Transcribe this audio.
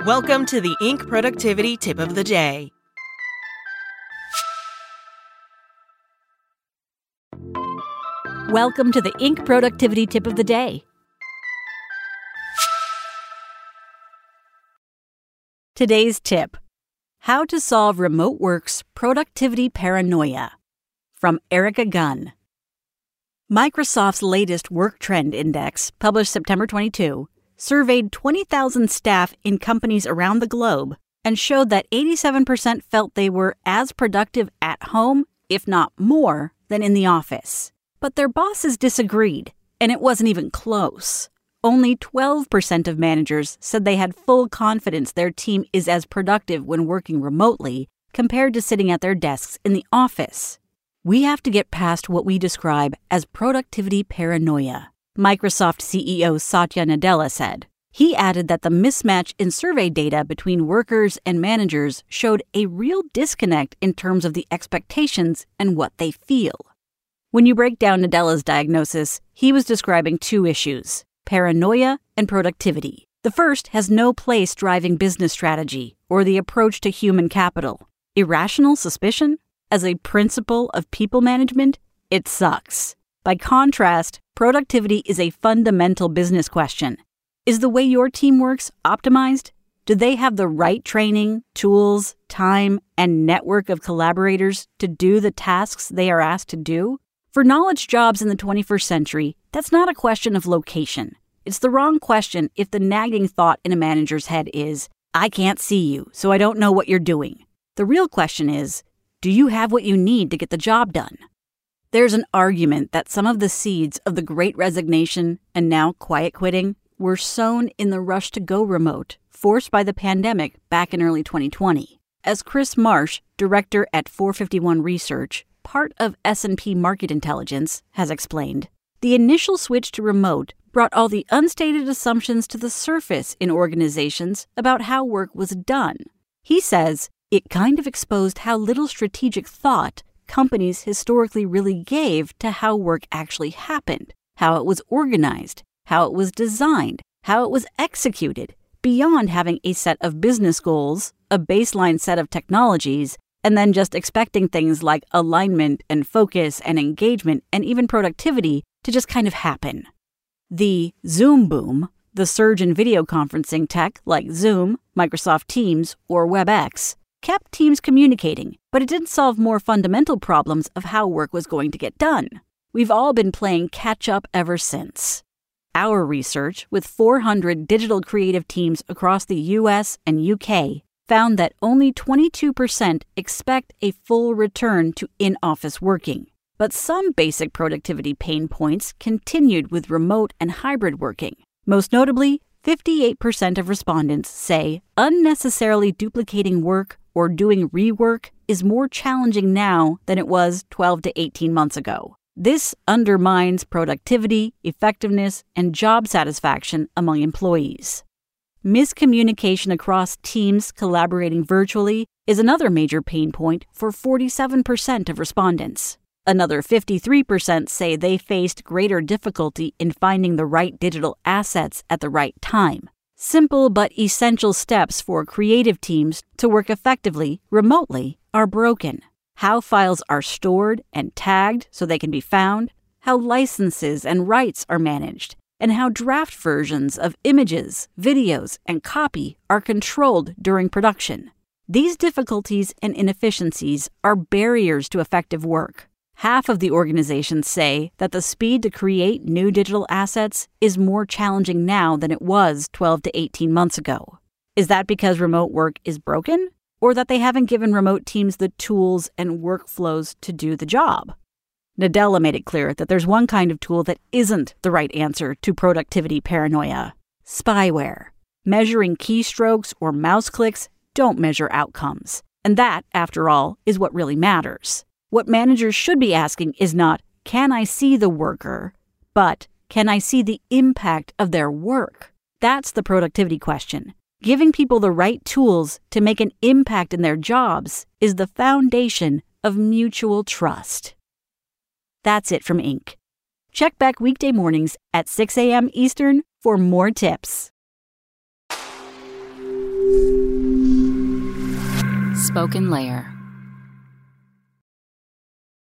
Welcome to the Inc. Productivity Tip of the Day. Welcome to the Inc. Productivity Tip of the Day. Today's tip How to Solve Remote Work's Productivity Paranoia from Erica Gunn. Microsoft's latest Work Trend Index, published September 22, surveyed 20,000 staff in companies around the globe and showed that 87% felt they were as productive at home, if not more, than in the office. But their bosses disagreed, and it wasn't even close. Only 12% of managers said they had full confidence their team is as productive when working remotely compared to sitting at their desks in the office. We have to get past what we describe as productivity paranoia. Microsoft CEO Satya Nadella said. He added that the mismatch in survey data between workers and managers showed a real disconnect in terms of the expectations and what they feel. When you break down Nadella's diagnosis, he was describing two issues paranoia and productivity. The first has no place driving business strategy or the approach to human capital. Irrational suspicion? As a principle of people management, it sucks. By contrast, productivity is a fundamental business question. Is the way your team works optimized? Do they have the right training, tools, time, and network of collaborators to do the tasks they are asked to do? For knowledge jobs in the 21st century, that's not a question of location. It's the wrong question if the nagging thought in a manager's head is, I can't see you, so I don't know what you're doing. The real question is, do you have what you need to get the job done? There's an argument that some of the seeds of the great resignation and now quiet quitting were sown in the rush to go remote, forced by the pandemic back in early 2020. As Chris Marsh, director at 451 Research, part of S&P Market Intelligence, has explained, the initial switch to remote brought all the unstated assumptions to the surface in organizations about how work was done. He says it kind of exposed how little strategic thought companies historically really gave to how work actually happened, how it was organized, how it was designed, how it was executed, beyond having a set of business goals, a baseline set of technologies, and then just expecting things like alignment and focus and engagement and even productivity to just kind of happen. The Zoom boom, the surge in video conferencing tech like Zoom, Microsoft Teams, or WebEx, kept teams communicating, but it didn't solve more fundamental problems of how work was going to get done. We've all been playing catch up ever since. Our research, with 400 digital creative teams across the US and UK, found that only 22% expect a full return to in office working. But some basic productivity pain points continued with remote and hybrid working. Most notably, 58% of respondents say unnecessarily duplicating work or doing rework is more challenging now than it was 12 to 18 months ago. This undermines productivity, effectiveness, and job satisfaction among employees. Miscommunication across teams collaborating virtually is another major pain point for 47% of respondents. Another 53% say they faced greater difficulty in finding the right digital assets at the right time simple but essential steps for creative teams to work effectively remotely are broken. How files are stored and tagged so they can be found, how licenses and rights are managed, and how draft versions of images, videos, and copy are controlled during production. These difficulties and inefficiencies are barriers to effective work. Half of the organizations say that the speed to create new digital assets is more challenging now than it was 12 to 18 months ago. Is that because remote work is broken? Or that they haven't given remote teams the tools and workflows to do the job? Nadella made it clear that there's one kind of tool that isn't the right answer to productivity paranoia spyware. Measuring keystrokes or mouse clicks don't measure outcomes. And that, after all, is what really matters. What managers should be asking is not, can I see the worker, but can I see the impact of their work? That's the productivity question. Giving people the right tools to make an impact in their jobs is the foundation of mutual trust. That's it from Inc. Check back weekday mornings at 6 a.m. Eastern for more tips. Spoken Layer.